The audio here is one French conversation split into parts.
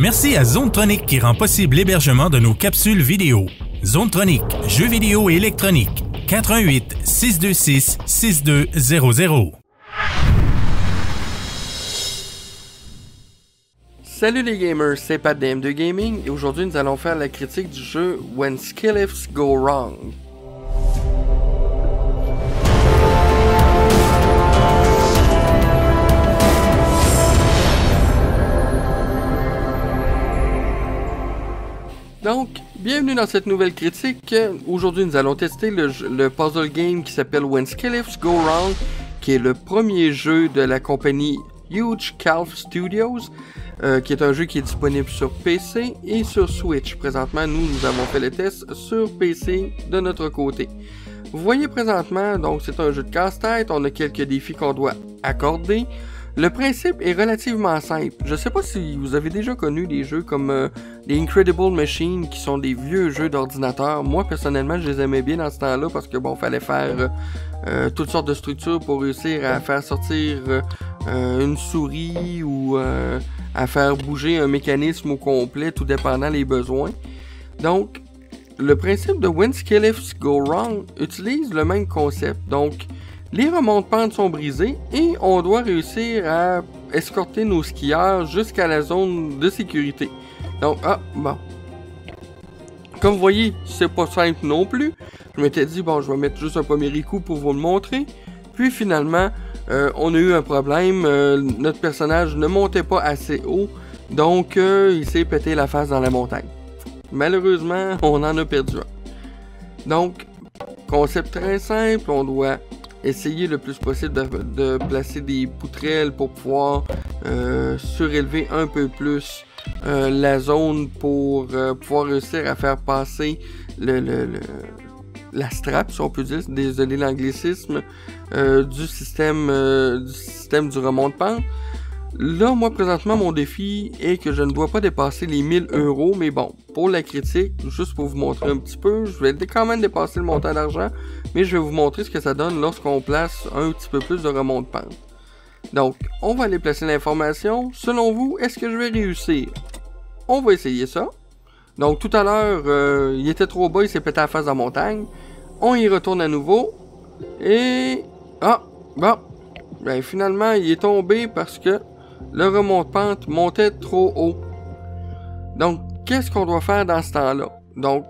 Merci à Zonetronic qui rend possible l'hébergement de nos capsules vidéo. Zonetronic, jeux vidéo et électronique. 88 626 6200. Salut les gamers, c'est Pat DM2 Gaming et aujourd'hui nous allons faire la critique du jeu When Skillifts Go Wrong. Donc, bienvenue dans cette nouvelle critique. Aujourd'hui, nous allons tester le, puzzle game qui s'appelle When Skillifts Go Wrong, qui est le premier jeu de la compagnie Huge Calf Studios, euh, qui est un jeu qui est disponible sur PC et sur Switch. Présentement, nous, nous avons fait le test sur PC de notre côté. Vous voyez présentement, donc c'est un jeu de casse-tête, on a quelques défis qu'on doit accorder. Le principe est relativement simple. Je sais pas si vous avez déjà connu des jeux comme euh, les Incredible Machines qui sont des vieux jeux d'ordinateur. Moi personnellement, je les aimais bien dans ce temps-là parce que bon, fallait faire euh, euh, toutes sortes de structures pour réussir à faire sortir une souris ou à faire bouger un mécanisme au complet, tout dépendant des besoins. Donc, le principe de When Skillifts Go Wrong utilise le même concept. Donc, les remontes-pentes sont brisées et on doit réussir à escorter nos skieurs jusqu'à la zone de sécurité. Donc, ah, bon. Comme vous voyez, c'est pas simple non plus. Je m'étais dit, bon, je vais mettre juste un premier coup pour vous le montrer. Puis finalement, euh, on a eu un problème. Euh, notre personnage ne montait pas assez haut. Donc, euh, il s'est pété la face dans la montagne. Malheureusement, on en a perdu un. Donc, concept très simple. On doit essayer le plus possible de, placer des poutrelles pour pouvoir euh, surélever un peu plus euh, la zone pour euh, pouvoir réussir à faire passer le, la strap, si on peut dire, désolé l'anglicisme, du système du système du remont de pente. Là, moi, présentement, mon défi est que je ne dois pas dépasser les 1000 euros, mais bon, pour la critique, juste pour vous montrer un petit peu, je vais quand même dépasser le montant d'argent, mais je vais vous montrer ce que ça donne lorsqu'on place un petit peu plus de remont de pente. Donc, on va aller placer l'information. Selon vous, est-ce que je vais réussir? On va essayer ça. Donc, tout à l'heure, euh, il était trop bas, il s'est pété à la face de la montagne. On y retourne à nouveau. Et... Ah! Bon. Ben, finalement, il est tombé parce que le remonte-pente montait trop haut. Donc, qu'est-ce qu'on doit faire dans ce temps-là? Donc,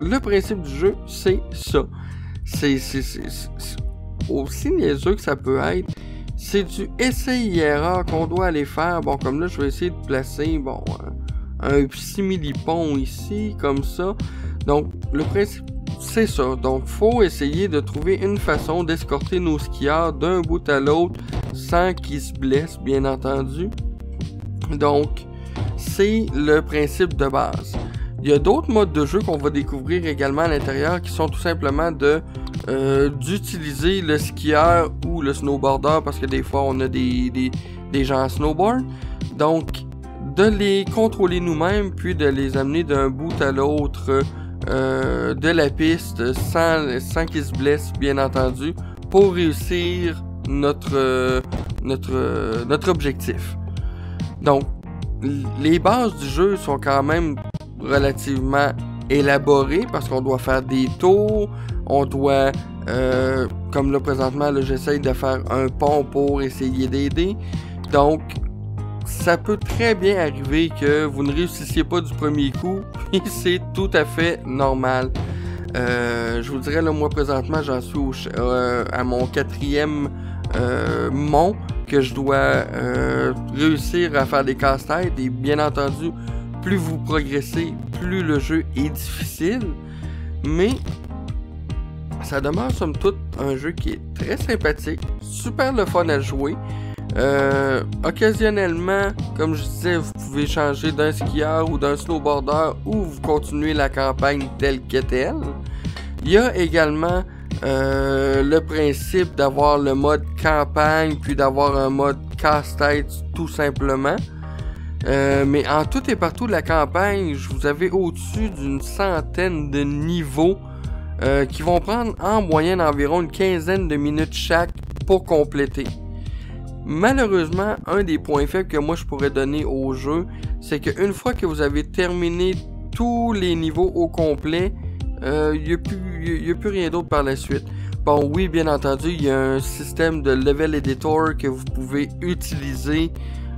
le principe du jeu, c'est ça. C'est aussi niaiseux que ça peut être. C'est du essai-erreur qu'on doit aller faire. Bon, comme là, je vais essayer de placer, bon, un simili-pont ici, comme ça. Donc, le principe, c'est ça. Donc, faut essayer de trouver une façon d'escorter nos skieurs d'un bout à l'autre sans qu'ils se blessent, bien entendu. Donc, c'est le principe de base. Il y a d'autres modes de jeu qu'on va découvrir également à l'intérieur qui sont tout simplement de euh, d'utiliser le skieur ou le snowboarder parce que des fois on a des, des, gens à snowboard. Donc, de les contrôler nous-mêmes puis de les amener d'un bout à l'autre euh, de la piste sans, sans qu'ils se blessent, bien entendu, pour réussir notre, notre, notre objectif. Donc, les bases du jeu sont quand même relativement élaborées parce qu'on doit faire des tours, on doit, euh, comme là présentement, j'essaye de faire un pont pour essayer d'aider. Donc, ça peut très bien arriver que vous ne réussissiez pas du premier coup, et c'est tout à fait normal. Euh, je vous dirais, là, moi présentement, j'en suis euh, à mon quatrième euh, que je dois euh, réussir à faire des casse-têtes. Et bien entendu, plus vous progressez, plus le jeu est difficile. Mais ça demeure somme toute un jeu qui est très sympathique, super le fun à jouer. Euh, occasionnellement, comme je disais, vous pouvez changer d'un skieur ou d'un snowboarder ou vous continuez la campagne telle qu'est-elle. Il y a également euh, le principe d'avoir le mode campagne puis d'avoir un mode casse-tête tout simplement. Euh, mais en tout et partout de la campagne, je vous avais au-dessus d'une centaine de niveaux euh, qui vont prendre en moyenne environ une quinzaine de minutes chaque pour compléter. Malheureusement, un des points faibles que moi je pourrais donner au jeu, c'est qu'une fois que vous avez terminé tous les niveaux au complet, il euh, n'y a, a, plus rien d'autre par la suite. Bon, oui, bien entendu, il y a un système de level editor que vous pouvez utiliser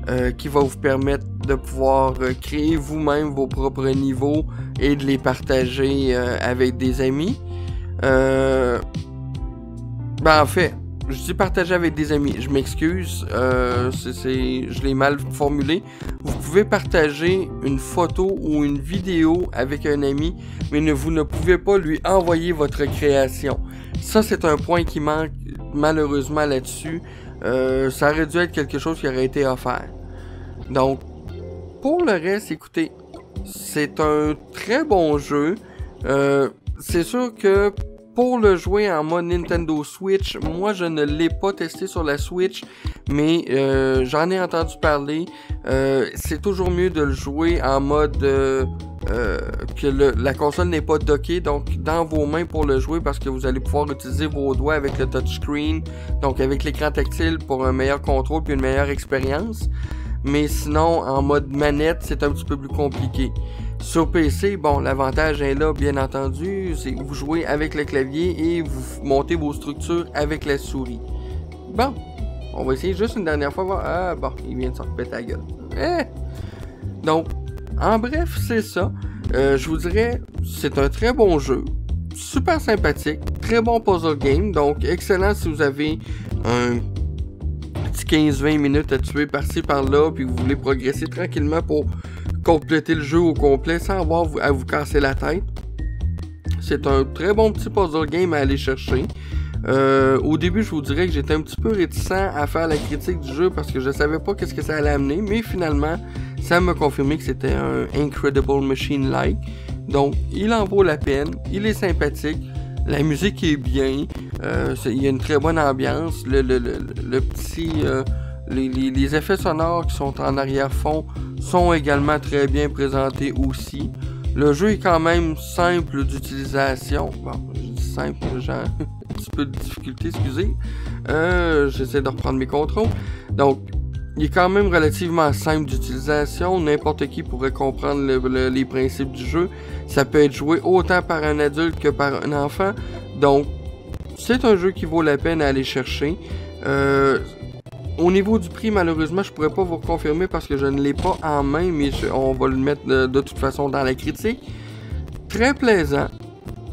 euh, qui va vous permettre de pouvoir euh, créer vous-même vos propres niveaux et de les partager avec des amis. ben, en fait, je dis partager avec des amis. Je m'excuse, euh, c'est, je l'ai mal formulé. Vous pouvez partager une photo ou une vidéo avec un ami, mais ne, vous ne pouvez pas lui envoyer votre création. Ça, c'est un point qui manque malheureusement là-dessus. Euh, ça aurait dû être quelque chose qui aurait été offert. Donc, pour le reste, écoutez, c'est un très bon jeu. Euh, c'est sûr que pour le jouer en mode Nintendo Switch, moi je ne l'ai pas testé sur la Switch, mais euh, j'en ai entendu parler. Euh, c'est toujours mieux de le jouer en mode euh, que la console n'est pas dockée, donc dans vos mains pour le jouer parce que vous allez pouvoir utiliser vos doigts avec le touchscreen, donc avec l'écran tactile pour un meilleur contrôle puis une meilleure expérience. Mais sinon, en mode manette, c'est un petit peu plus compliqué. Sur PC, bon, l'avantage est là, bien entendu, c'est vous jouez avec le clavier et vous montez vos structures avec la souris. Bon, on va essayer juste une dernière fois. Ah, bon, il vient de se repéter la gueule. Eh! Donc, en bref, c'est ça. Euh, je vous dirais, c'est un très bon jeu. Super sympathique. Très bon puzzle game. Donc, excellent si vous avez un 15-20 minutes à tuer par-ci par-là. Puis vous voulez progresser tranquillement pour compléter le jeu au complet sans avoir à vous casser la tête. C'est un très bon petit puzzle game à aller chercher. Euh, au début, je vous dirais que j'étais un petit peu réticent à faire la critique du jeu parce que je savais pas qu'est-ce que ça allait amener, mais finalement, ça m'a confirmé que c'était un Incredible Machine-like. Donc, il en vaut la peine, il est sympathique, la musique est bien, euh, il y a une très bonne ambiance, le, petit, euh, les, effets sonores qui sont en arrière-fond sont également très bien présentés aussi. Le jeu est quand même simple d'utilisation. Bon, je dis simple, j'ai un petit peu de difficulté, excusez. Euh, J'essaie de reprendre mes contrôles. Donc, il est quand même relativement simple d'utilisation. N'importe qui pourrait comprendre les principes du jeu. Ça peut être joué autant par un adulte que par un enfant. Donc, c'est un jeu qui vaut la peine à aller chercher. Euh, au niveau du prix, malheureusement, je pourrais pas vous confirmer parce que je ne l'ai pas en main, mais on va le mettre de, toute façon dans la critique. Très plaisant.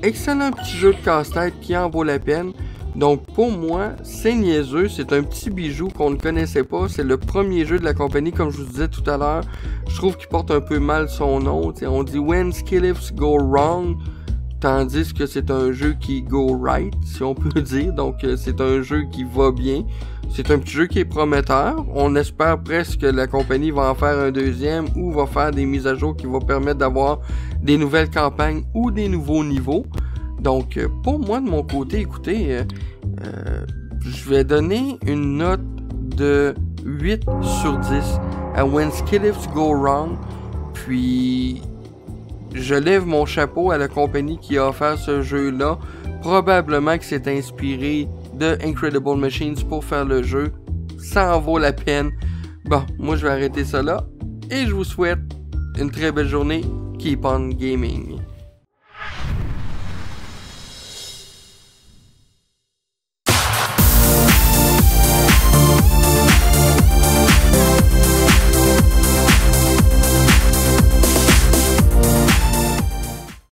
Excellent petit jeu de casse-tête qui en vaut la peine. Donc pour moi, c'est niaiseux, c'est un petit bijou qu'on ne connaissait pas. C'est le premier jeu de la compagnie, comme je vous disais tout à l'heure. Je trouve qu'il porte un peu mal son nom. on dit When Skillifs Go Wrong, tandis que c'est un jeu qui go right, si on peut dire. Donc euh, c'est un jeu qui va bien. C'est un petit jeu qui est prometteur. On espère presque que la compagnie va en faire un deuxième ou va faire des mises à jour qui vont permettre d'avoir des nouvelles campagnes ou des nouveaux niveaux. Donc, euh, pour moi, de mon côté, écoutez, euh, euh, je vais donner une note de 8 sur 10 à When Skillifts Go Wrong. Puis, je lève mon chapeau à la compagnie qui a offert ce jeu-là. Probablement que c'est inspiré de Incredible Machines pour faire le jeu. Ça en vaut la peine. Bon, moi je vais arrêter ça là. Et je vous souhaite une très belle journée. Keep on gaming.